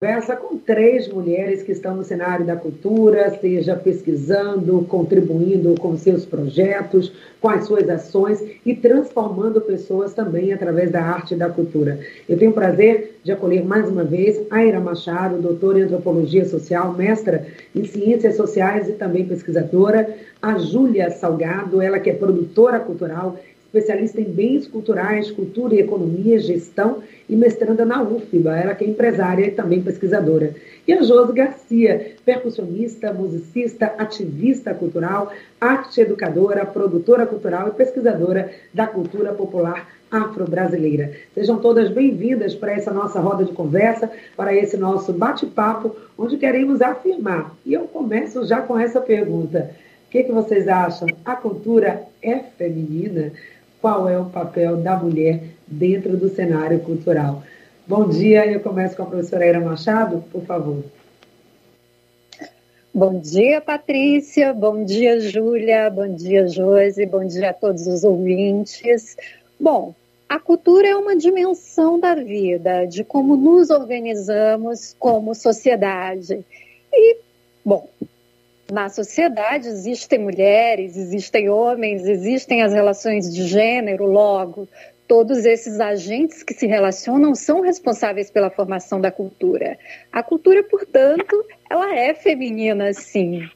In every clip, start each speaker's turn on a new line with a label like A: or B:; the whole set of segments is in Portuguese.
A: conversa com três mulheres que estão no cenário da cultura, seja pesquisando, contribuindo com seus projetos, com as suas ações e transformando pessoas também através da arte e da cultura. Eu tenho o prazer de acolher mais uma vez a Ira Machado, doutora em antropologia social, mestra em ciências sociais e também pesquisadora, a Júlia Salgado, ela que é produtora cultural especialista em bens culturais, cultura e economia, gestão e mestranda na UFBA, ela que é empresária e também pesquisadora. E a Josi Garcia, percussionista, musicista, ativista cultural, arte educadora, produtora cultural e pesquisadora da cultura popular afro-brasileira. Sejam todas bem-vindas para essa nossa roda de conversa, para esse nosso bate-papo, onde queremos afirmar. E eu começo já com essa pergunta. O que, que vocês acham? A cultura é feminina? Qual é o papel da mulher dentro do cenário cultural. Bom dia, eu começo com a professora Era Machado, por favor.
B: Bom dia, Patrícia. Bom dia, Júlia. Bom dia, Josi. Bom dia a todos os ouvintes. Bom, a cultura é uma dimensão da vida, de como nos organizamos como sociedade. E, bom, na sociedade existem mulheres, existem homens, existem as relações de gênero, logo, todos esses agentes que se relacionam são responsáveis pela formação da cultura. A cultura, portanto, ela é feminina, sim.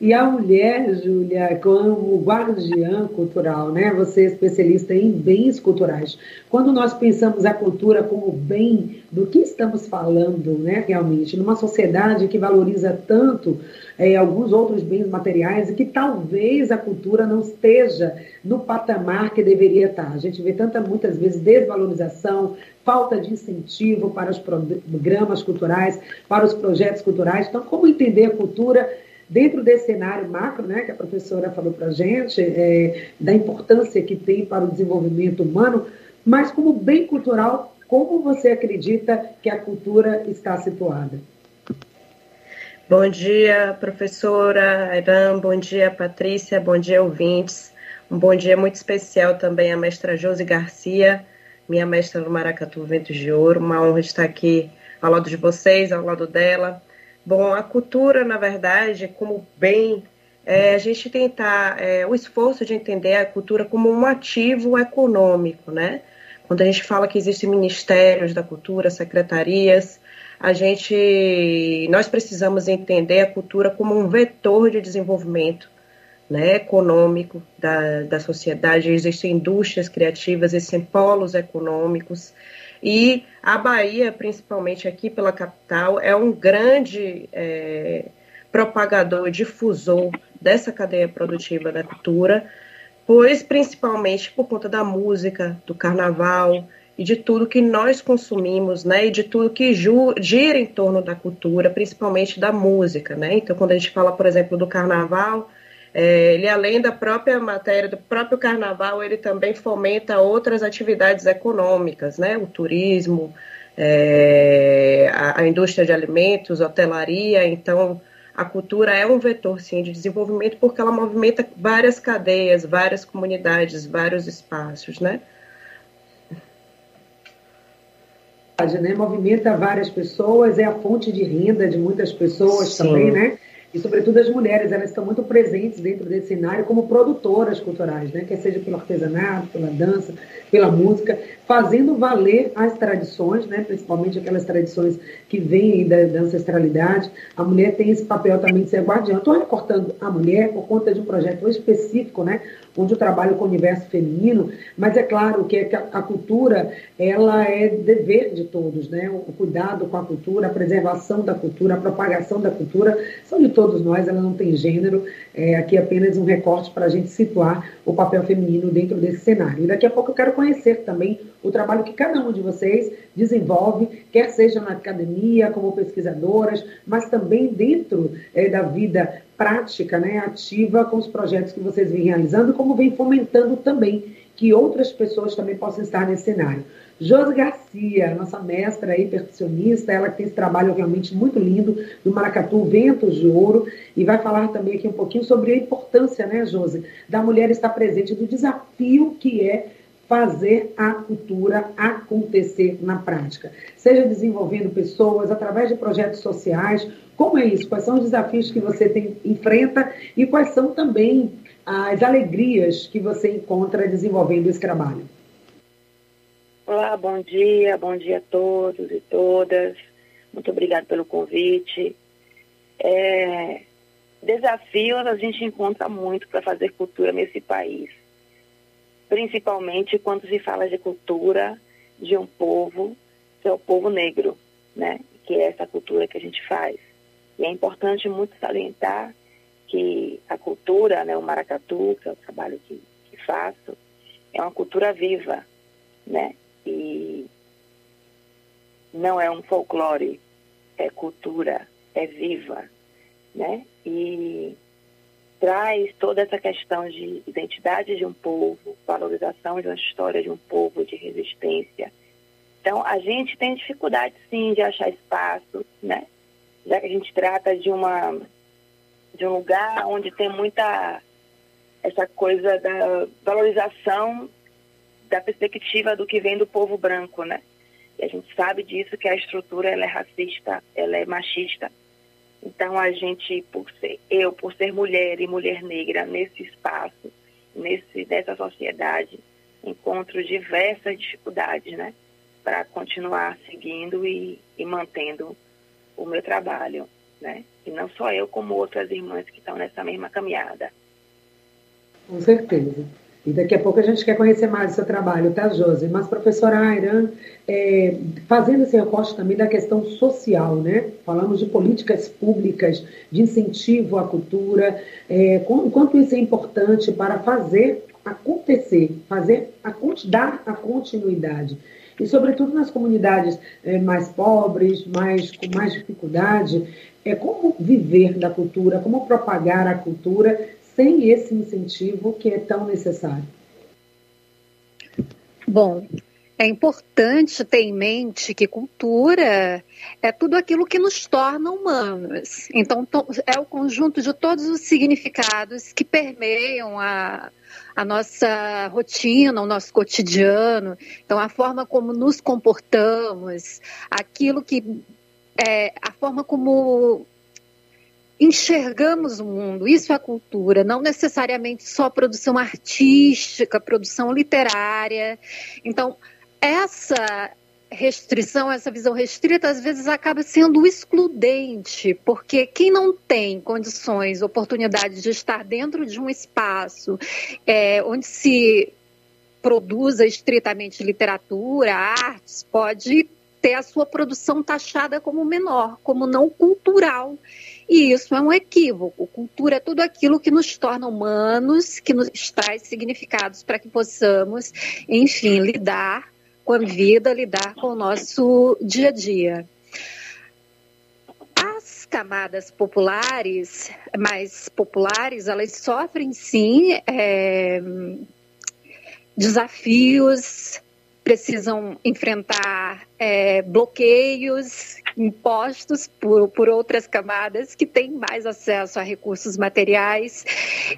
A: E a mulher, Júlia, como guardiã cultural, né? Você é especialista em bens culturais. Quando nós pensamos a cultura como bem, do que estamos falando, né? Realmente, numa sociedade que valoriza tanto é, alguns outros bens materiais e que talvez a cultura não esteja no patamar que deveria estar. A gente vê tanta, muitas vezes, desvalorização, falta de incentivo para os programas culturais, para os projetos culturais. Então, como entender a cultura dentro desse cenário macro, né, que a professora falou para a gente, é, da importância que tem para o desenvolvimento humano, mas como bem cultural, como você acredita que a cultura está situada?
C: Bom dia, professora Airan, bom dia, Patrícia, bom dia, ouvintes. Um bom dia muito especial também à mestra Josi Garcia, minha mestra do Maracatu Ventos de Ouro. Uma honra estar aqui ao lado de vocês, ao lado dela, Bom, a cultura, na verdade, como bem, é a gente tentar, é, o esforço de entender a cultura como um ativo econômico, né? Quando a gente fala que existem ministérios da cultura, secretarias, a gente, nós precisamos entender a cultura como um vetor de desenvolvimento né, econômico da, da sociedade. Existem indústrias criativas, existem polos econômicos, e a Bahia, principalmente aqui pela capital, é um grande é, propagador, difusor dessa cadeia produtiva da cultura, pois principalmente por conta da música, do carnaval e de tudo que nós consumimos, né, e de tudo que gira em torno da cultura, principalmente da música, né. Então, quando a gente fala, por exemplo, do carnaval, é, ele, além da própria matéria, do próprio carnaval, ele também fomenta outras atividades econômicas, né? O turismo, é, a, a, indústria de alimentos, hotelaria. Então, a cultura é um vetor, sim, de desenvolvimento, porque ela movimenta várias cadeias, várias comunidades, vários espaços, né?
A: Né? Movimenta várias pessoas, é a fonte de renda de muitas pessoas sim. também, né? E sobretudo as mulheres, elas estão muito presentes dentro desse cenário como produtoras culturais, né? quer seja pelo artesanato, pela dança, pela música, fazendo valer as tradições, né? principalmente aquelas tradições que vêm da, da ancestralidade. A mulher tem esse papel também de ser guardiã. Estou recortando a mulher por conta de um projeto específico, né? onde eu trabalho com o universo feminino, mas é claro que a cultura ela é dever de todos, né? O cuidado com a cultura, a preservação da cultura, a propagação da cultura são de todos nós, ela não tem gênero. É, aqui apenas um recorte para a gente situar o papel feminino dentro desse cenário. E daqui a pouco eu quero conhecer também o trabalho que cada um de vocês desenvolve, quer seja na academia, como pesquisadoras, mas também dentro é, da vida prática, né, ativa com os projetos que vocês vêm realizando, como vem fomentando também que outras pessoas também possam estar nesse cenário. Josi Garcia, nossa mestra aí, percussionista, ela tem esse trabalho realmente muito lindo do Maracatu Ventos de Ouro e vai falar também aqui um pouquinho sobre a importância, né, Josi, da mulher estar presente, do desafio que é fazer a cultura acontecer na prática? Seja desenvolvendo pessoas através de projetos sociais. Como é isso? Quais são os desafios que você tem, enfrenta e quais são também as alegrias que você encontra desenvolvendo esse trabalho?
D: Olá, bom dia, bom dia a todos e todas. Muito obrigada pelo convite. É, desafios a gente encontra muito para fazer cultura nesse país, principalmente quando se fala de cultura de um povo, que é o povo negro, né? Que é essa cultura que a gente faz. E é importante muito salientar que a cultura, né, o maracatu, que é o trabalho que, que faço, é uma cultura viva, né? E não é um folclore, é cultura, é viva, né? E traz toda essa questão de identidade de um povo, valorização de uma história de um povo, de resistência. Então, a gente tem dificuldade, sim, de achar espaço, né? Já que a gente trata de uma de um lugar onde tem muita essa coisa da valorização da perspectiva do que vem do povo branco, né? E a gente sabe disso que a estrutura ela é racista, ela é machista. Então a gente, por ser eu, por ser mulher e mulher negra nesse espaço, nesse nessa sociedade, encontro diversas dificuldades, né, para continuar seguindo e, e mantendo o meu trabalho, né? E não só eu, como outras irmãs que estão nessa mesma caminhada.
A: Com certeza. E daqui a pouco a gente quer conhecer mais o seu trabalho, tá, Josi? Mas, professora Airan, é, fazendo esse recorte também da questão social, né? Falamos de políticas públicas, de incentivo à cultura, é, quanto isso é importante para fazer acontecer, fazer a, dar a continuidade. E, sobretudo, nas comunidades é, mais pobres, mais, com mais dificuldade, é como viver da cultura, como propagar a cultura sem esse incentivo que é tão necessário?
B: Bom, é importante ter em mente que cultura é tudo aquilo que nos torna humanos. Então, é o conjunto de todos os significados que permeiam a, a nossa rotina, o nosso cotidiano. Então, a forma como nos comportamos, aquilo que. É, a forma como enxergamos o mundo. Isso é cultura, não necessariamente só produção artística, produção literária. Então, essa restrição, essa visão restrita, às vezes acaba sendo excludente, porque quem não tem condições, oportunidades de estar dentro de um espaço é, onde se produza estritamente literatura, artes, pode ter a sua produção taxada como menor, como não cultural. E isso é um equívoco. Cultura é tudo aquilo que nos torna humanos, que nos traz significados para que possamos, enfim, lidar com a vida, lidar com o nosso dia a dia. As camadas populares, mais populares, elas sofrem sim é, desafios, precisam enfrentar é, bloqueios impostos por, por outras camadas que têm mais acesso a recursos materiais.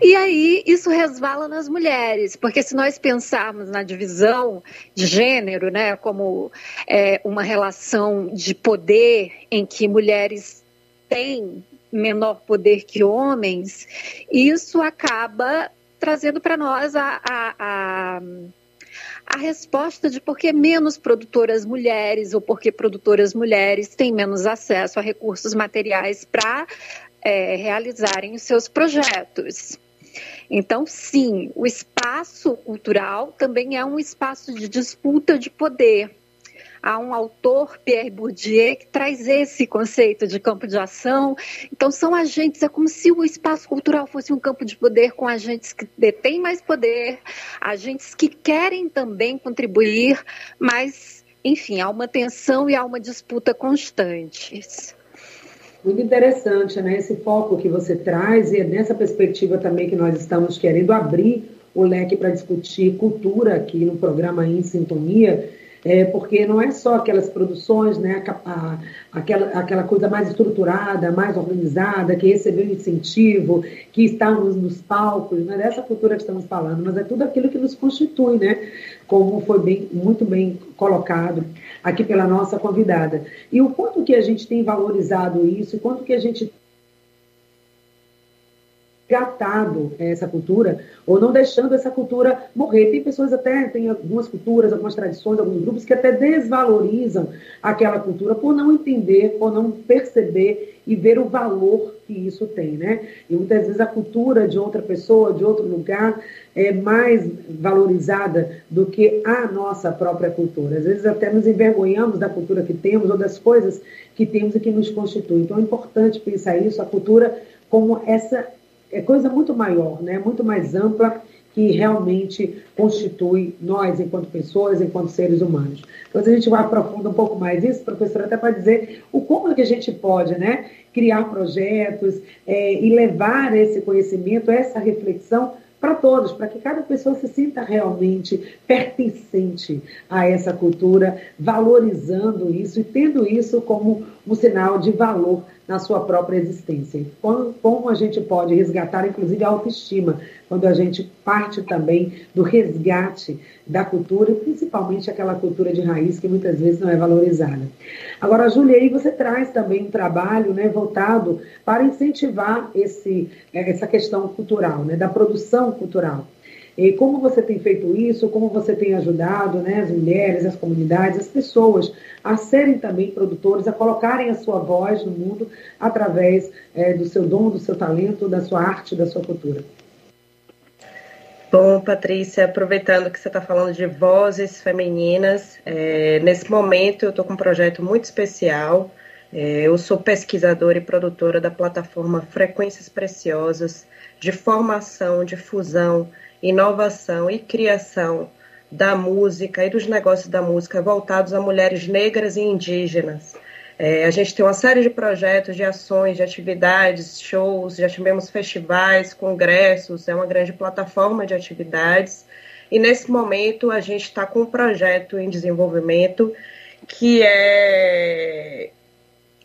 B: E aí isso resvala nas mulheres, porque se nós pensarmos na divisão de gênero, né, como é, uma relação de poder em que mulheres têm menor poder que homens, isso acaba trazendo para nós a, a, a a resposta de por que menos produtoras mulheres ou por que produtoras mulheres têm menos acesso a recursos materiais para é, realizarem os seus projetos. Então, sim, o espaço cultural também é um espaço de disputa de poder há um autor, Pierre Bourdieu, que traz esse conceito de campo de ação. Então, são agentes, é como se o espaço cultural fosse um campo de poder com agentes que detêm mais poder, agentes que querem também contribuir, mas, enfim, há uma tensão e há uma disputa constantes.
A: Muito interessante, né? Esse foco que você traz e é nessa perspectiva também que nós estamos querendo abrir o leque para discutir cultura aqui no programa Em Sintonia é, porque não é só aquelas produções, né, a, a, aquela, aquela coisa mais estruturada, mais organizada, que recebeu incentivo, que está nos, nos palcos, não é dessa cultura que estamos falando, mas é tudo aquilo que nos constitui, né, como foi bem, muito bem colocado aqui pela nossa convidada. E o quanto que a gente tem valorizado isso, o quanto que a gente resgatado essa cultura, ou não deixando essa cultura morrer. Tem pessoas até, tem algumas culturas, algumas tradições, alguns grupos que até desvalorizam aquela cultura por não entender, por não perceber e ver o valor que isso tem, né? E muitas vezes a cultura de outra pessoa, de outro lugar, é mais valorizada do que a nossa própria cultura. Às vezes até nos envergonhamos da cultura que temos ou das coisas que temos e que nos constituem. Então é importante pensar isso, a cultura como essa é coisa muito maior, né? muito mais ampla que realmente constitui nós, enquanto pessoas, enquanto seres humanos. Então, a gente vai aprofundar um pouco mais isso, professora, até para dizer o como é que a gente pode né, criar projetos é, e levar esse conhecimento, essa reflexão para todos, para que cada pessoa se sinta realmente pertencente a essa cultura, valorizando isso e tendo isso como um sinal de valor na sua própria existência. Como, como a gente pode resgatar, inclusive, a autoestima, quando a gente parte também do resgate da cultura, e principalmente aquela cultura de raiz que muitas vezes não é valorizada. Agora, Júlia, aí você traz também um trabalho né, voltado para incentivar esse, essa questão cultural, né, da produção cultural. E como você tem feito isso, como você tem ajudado né, as mulheres, as comunidades, as pessoas a serem também produtores, a colocarem a sua voz no mundo através é, do seu dom, do seu talento, da sua arte, da sua cultura.
C: Bom, Patrícia, aproveitando que você está falando de vozes femininas, é, nesse momento eu estou com um projeto muito especial. É, eu sou pesquisadora e produtora da plataforma Frequências Preciosas, de formação, difusão, inovação e criação da música e dos negócios da música voltados a mulheres negras e indígenas. É, a gente tem uma série de projetos, de ações, de atividades, shows, já tivemos festivais, congressos, é uma grande plataforma de atividades. E nesse momento a gente está com um projeto em desenvolvimento que é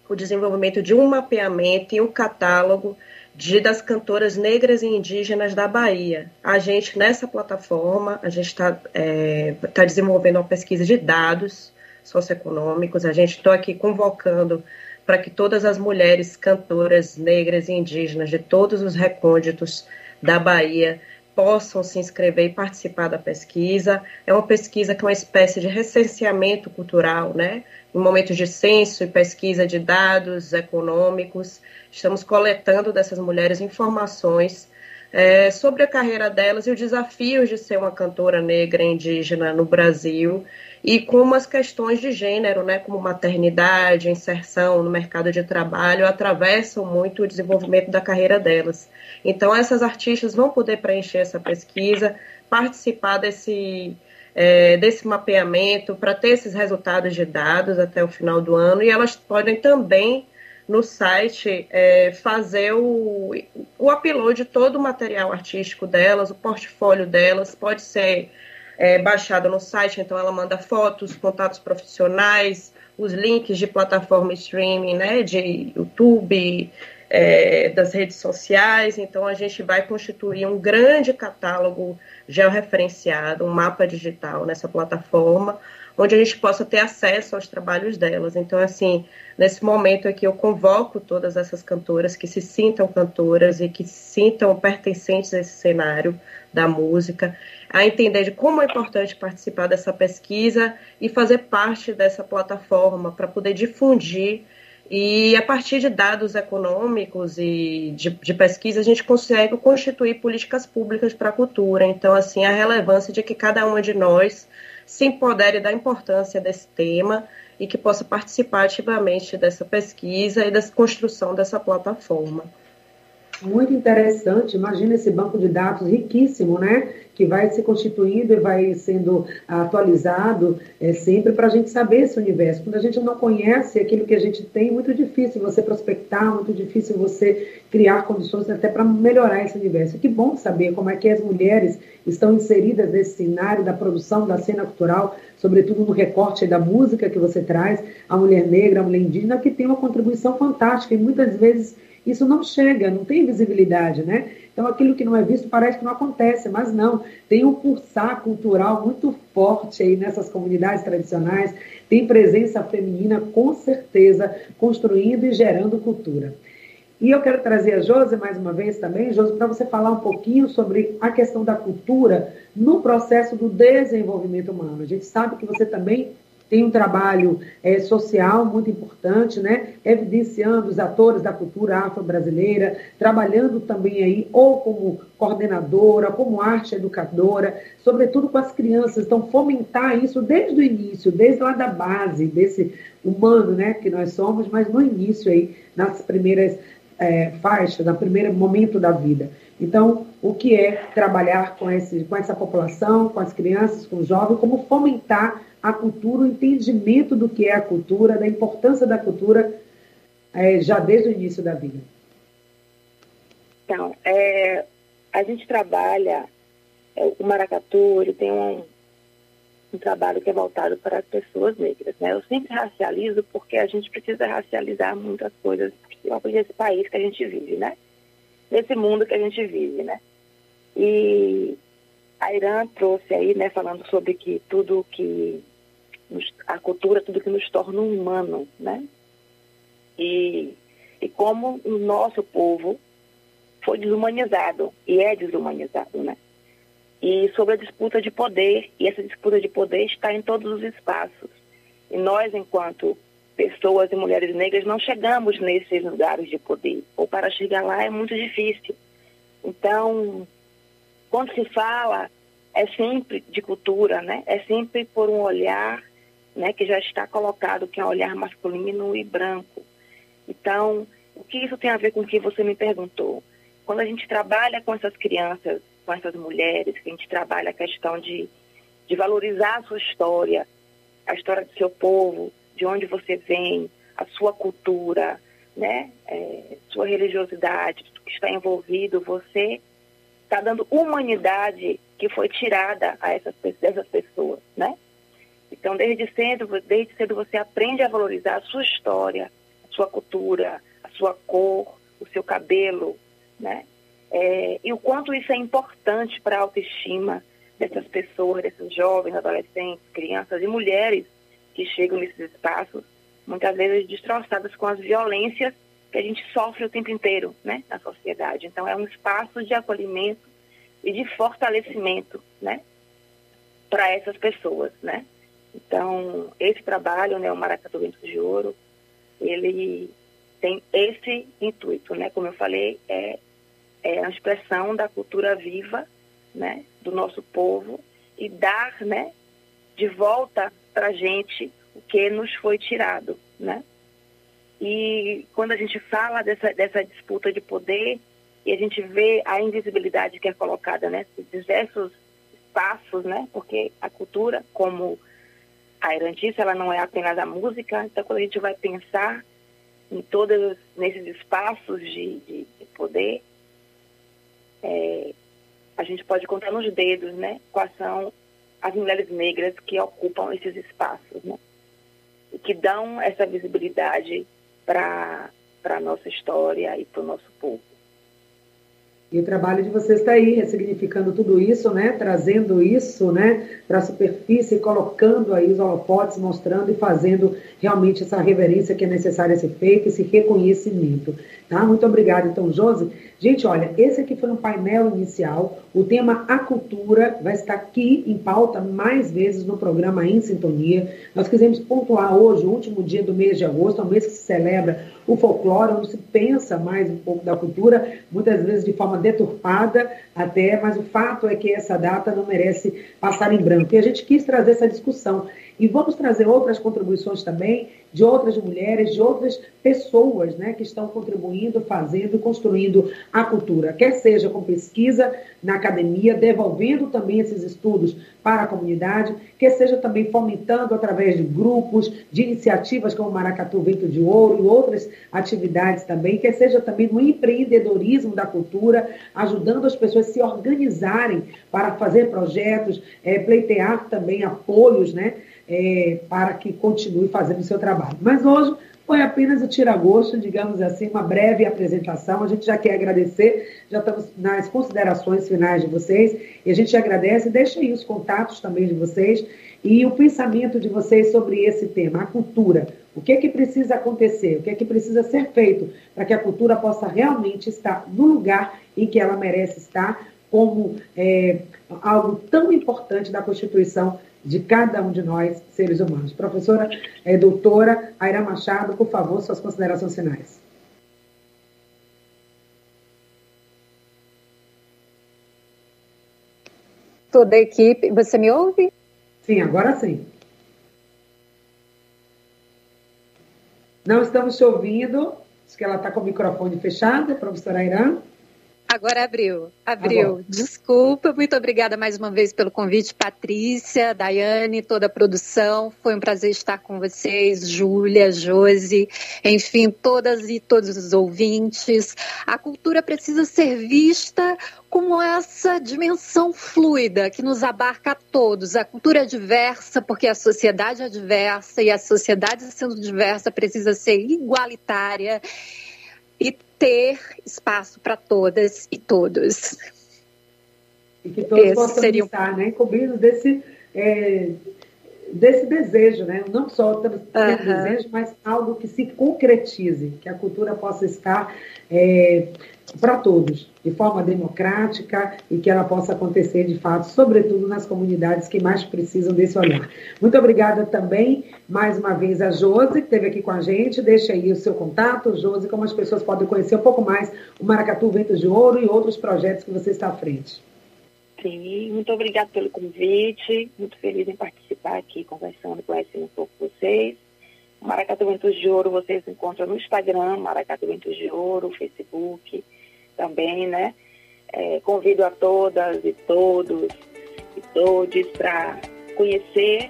C: o desenvolvimento de um mapeamento e um catálogo de das cantoras negras e indígenas da Bahia. A gente, nessa plataforma, a gente está é, tá desenvolvendo uma pesquisa de dados socioeconômicos. A gente está aqui convocando para que todas as mulheres cantoras negras e indígenas de todos os recônditos da Bahia possam se inscrever e participar da pesquisa. É uma pesquisa que é uma espécie de recenseamento cultural, né? Em momentos de censo e pesquisa de dados econômicos, estamos coletando dessas mulheres informações é, sobre a carreira delas e os desafios de ser uma cantora negra indígena no Brasil e como as questões de gênero, né, como maternidade, inserção no mercado de trabalho, atravessam muito o desenvolvimento da carreira delas. Então, essas artistas vão poder preencher essa pesquisa, participar desse, é, desse mapeamento para ter esses resultados de dados até o final do ano e elas podem também no site é, fazer o, o upload de todo o material artístico delas, o portfólio delas, pode ser é, baixado no site, então ela manda fotos, contatos profissionais, os links de plataforma streaming, né, de YouTube, é, das redes sociais, então a gente vai constituir um grande catálogo georreferenciado, um mapa digital nessa plataforma, onde a gente possa ter acesso aos trabalhos delas. Então, assim, nesse momento aqui eu convoco todas essas cantoras que se sintam cantoras e que se sintam pertencentes a esse cenário da música, a entender de como é importante participar dessa pesquisa e fazer parte dessa plataforma para poder difundir e a partir de dados econômicos e de, de, pesquisa, a gente consegue constituir políticas públicas para a cultura. Então, assim, a relevância de que cada uma de nós se empodere da importância desse tema e que possa participar ativamente dessa pesquisa e da construção dessa plataforma.
A: Muito interessante, imagina esse banco de dados riquíssimo, né? que vai se constituindo e vai sendo atualizado é, sempre para a gente saber esse universo. Quando a gente não conhece aquilo que a gente tem, muito difícil você prospectar, muito difícil você criar condições até para melhorar esse universo. Que bom saber como é que as mulheres estão inseridas nesse cenário da produção da cena cultural, sobretudo no recorte da música que você traz, a mulher negra, a mulher indígena, que tem uma contribuição fantástica e muitas vezes isso não chega, não tem visibilidade, né? Então, aquilo que não é visto parece que não acontece, mas não. Tem um pulsar cultural muito forte aí nessas comunidades tradicionais, tem presença feminina, com certeza, construindo e gerando cultura. E eu quero trazer a Josi mais uma vez também, Josi, para você falar um pouquinho sobre a questão da cultura no processo do desenvolvimento humano. A gente sabe que você também tem um trabalho é, social muito importante, né? evidenciando os atores da cultura afro-brasileira, trabalhando também aí ou como coordenadora, como arte educadora, sobretudo com as crianças. Então, fomentar isso desde o início, desde lá da base, desse humano né, que nós somos, mas no início aí, nas primeiras é, faixas, no primeiro momento da vida. Então, o que é trabalhar com, esse, com essa população, com as crianças, com os jovens, como fomentar a cultura, o entendimento do que é a cultura, da importância da cultura, é, já desde o início da vida?
D: Então, é, a gente trabalha, é, o Maracatu, ele tem um, um trabalho que é voltado para as pessoas negras. Né? Eu sempre racializo porque a gente precisa racializar muitas coisas, principalmente nesse país que a gente vive, né? Nesse mundo que a gente vive, né? E a Irã trouxe aí, né, falando sobre que tudo que nos, a cultura, tudo que nos torna humano, né? E, e como o nosso povo foi desumanizado e é desumanizado, né? E sobre a disputa de poder, e essa disputa de poder está em todos os espaços. E nós, enquanto pessoas e mulheres negras, não chegamos nesses lugares de poder. Ou para chegar lá é muito difícil. Então, quando se fala, é sempre de cultura, né? É sempre por um olhar, né, que já está colocado, que é um olhar masculino e branco. Então, o que isso tem a ver com o que você me perguntou? Quando a gente trabalha com essas crianças, com essas mulheres, que a gente trabalha a questão de, de valorizar a sua história, a história do seu povo, de onde você vem, a sua cultura, né, é, sua religiosidade, tudo que está envolvido, você está dando humanidade que foi tirada a essas dessas pessoas, né? Então, desde cedo, desde cedo você aprende a valorizar a sua história, a sua cultura, a sua cor, o seu cabelo, né? É, e o quanto isso é importante para a autoestima dessas pessoas, desses jovens, adolescentes, crianças e mulheres que chegam nesses espaços, muitas vezes destroçadas com as violências que a gente sofre o tempo inteiro né, na sociedade. Então, é um espaço de acolhimento e de fortalecimento né, para essas pessoas. Né? Então, esse trabalho, né, o Maracatu Vento de Ouro, ele tem esse intuito, né? Como eu falei, é, é a expressão da cultura viva, né, do nosso povo e dar, né, de volta para a gente o que nos foi tirado, né? E quando a gente fala dessa, dessa disputa de poder e a gente vê a invisibilidade que é colocada nesses diversos espaços, né? Porque a cultura, como a Irantice, ela não é apenas a música. Então, quando a gente vai pensar em todos nesses espaços de, de, de poder, é, a gente pode contar nos dedos, né? Quais são as mulheres negras que ocupam esses espaços, né? E que dão essa visibilidade para a nossa história e para o nosso povo.
A: E o trabalho de vocês está aí, ressignificando tudo isso, né? Trazendo isso, né? Para a superfície, colocando aí os holofotes, mostrando e fazendo realmente essa reverência que é necessária ser feita, esse reconhecimento. Tá? Muito obrigada, então, Josi. Gente, olha, esse aqui foi um painel inicial. O tema A Cultura vai estar aqui em pauta mais vezes no programa Em Sintonia. Nós quisemos pontuar hoje, o último dia do mês de agosto, é um mês que se celebra o folclore, onde se pensa mais um pouco da cultura, muitas vezes de forma deturpada até, mas o fato é que essa data não merece passar em branco. E a gente quis trazer essa discussão. E vamos trazer outras contribuições também de outras mulheres, de outras pessoas né, que estão contribuindo, fazendo, construindo a cultura, quer seja com pesquisa na academia, devolvendo também esses estudos para a comunidade, quer seja também fomentando através de grupos, de iniciativas como Maracatu Vento de Ouro e outras atividades também, quer seja também no empreendedorismo da cultura, ajudando as pessoas a se organizarem para fazer projetos, é, pleitear também apoios, né? É, para que continue fazendo o seu trabalho. Mas hoje foi apenas o tira-gosto, digamos assim, uma breve apresentação. A gente já quer agradecer, já estamos nas considerações finais de vocês, e a gente agradece, deixa aí os contatos também de vocês e o pensamento de vocês sobre esse tema, a cultura. O que é que precisa acontecer? O que é que precisa ser feito para que a cultura possa realmente estar no lugar em que ela merece estar, como é, algo tão importante da Constituição de cada um de nós, seres humanos. Professora é, doutora Aira Machado, por favor, suas considerações finais.
B: Toda a equipe, você me ouve?
A: Sim, agora sim. Não estamos te ouvindo. Acho que ela está com o microfone fechado, professora Irã.
B: Agora abriu, abriu. Tá Desculpa, muito obrigada mais uma vez pelo convite, Patrícia, Daiane, toda a produção. Foi um prazer estar com vocês, Júlia, Josi, enfim, todas e todos os ouvintes. A cultura precisa ser vista como essa dimensão fluida que nos abarca a todos. A cultura é diversa porque a sociedade é diversa e a sociedade sendo diversa precisa ser igualitária e ter espaço para todas e todos.
A: E que todos Esse possam seria... estar né, cobrindo desse, é, desse desejo, né? não só ter uhum. desejo, mas algo que se concretize, que a cultura possa estar é, para todos, de forma democrática e que ela possa acontecer de fato, sobretudo nas comunidades que mais precisam desse olhar. Muito obrigada também, mais uma vez, a Josi, que esteve aqui com a gente. Deixa aí o seu contato, Josi, como as pessoas podem conhecer um pouco mais o Maracatu Ventos de Ouro e outros projetos que você está à frente.
D: Sim, muito obrigada pelo convite, muito feliz em participar aqui, conversando, conhecendo um pouco vocês. Maracatu Ventos de Ouro vocês encontram no Instagram, Maracatu Ventos de Ouro, Facebook, também, né? É, convido a todas e todos e todes para conhecer,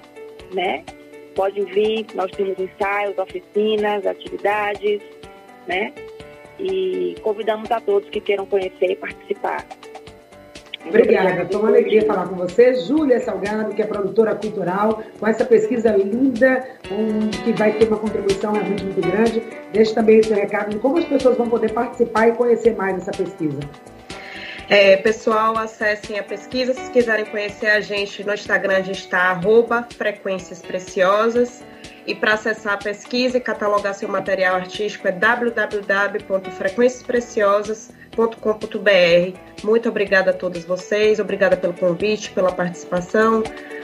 D: né? Podem vir, nós temos ensaios, oficinas, atividades, né? E convidamos a todos que queiram conhecer e participar.
A: Obrigada, foi uma alegria falar com você. Júlia Salgado, que é produtora cultural, com essa pesquisa linda, um, que vai ter uma contribuição realmente muito grande. Deixe também esse recado de como as pessoas vão poder participar e conhecer mais essa pesquisa.
C: É, pessoal, acessem a pesquisa. Se quiserem conhecer a gente no Instagram, a gente está arroba Frequências Preciosas. E para acessar a pesquisa e catalogar seu material artístico é www.frequênciaspreciosas.com.br. Muito obrigada a todos vocês, obrigada pelo convite, pela participação.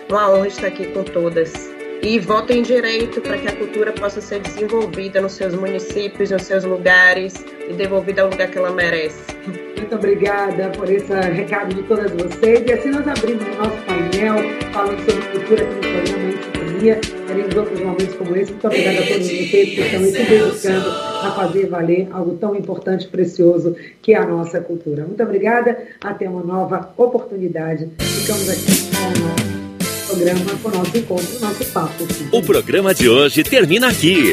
C: Uma honra estar aqui com todas. E votem direito para que a cultura possa ser desenvolvida nos seus municípios, nos seus lugares e devolvida ao lugar que ela merece.
A: Muito obrigada por esse recado de todas vocês. E assim nós abrimos o nosso painel falando sobre cultura aqui no programa Sintonia. Teremos outros momentos como esse. Muito obrigada a todos vocês que estão se dedicando a fazer valer algo tão importante e precioso que é a nossa cultura. Muito obrigada. Até uma nova oportunidade. Ficamos aqui com o nosso programa, com o nosso encontro, o nosso papo.
E: O programa de hoje termina aqui.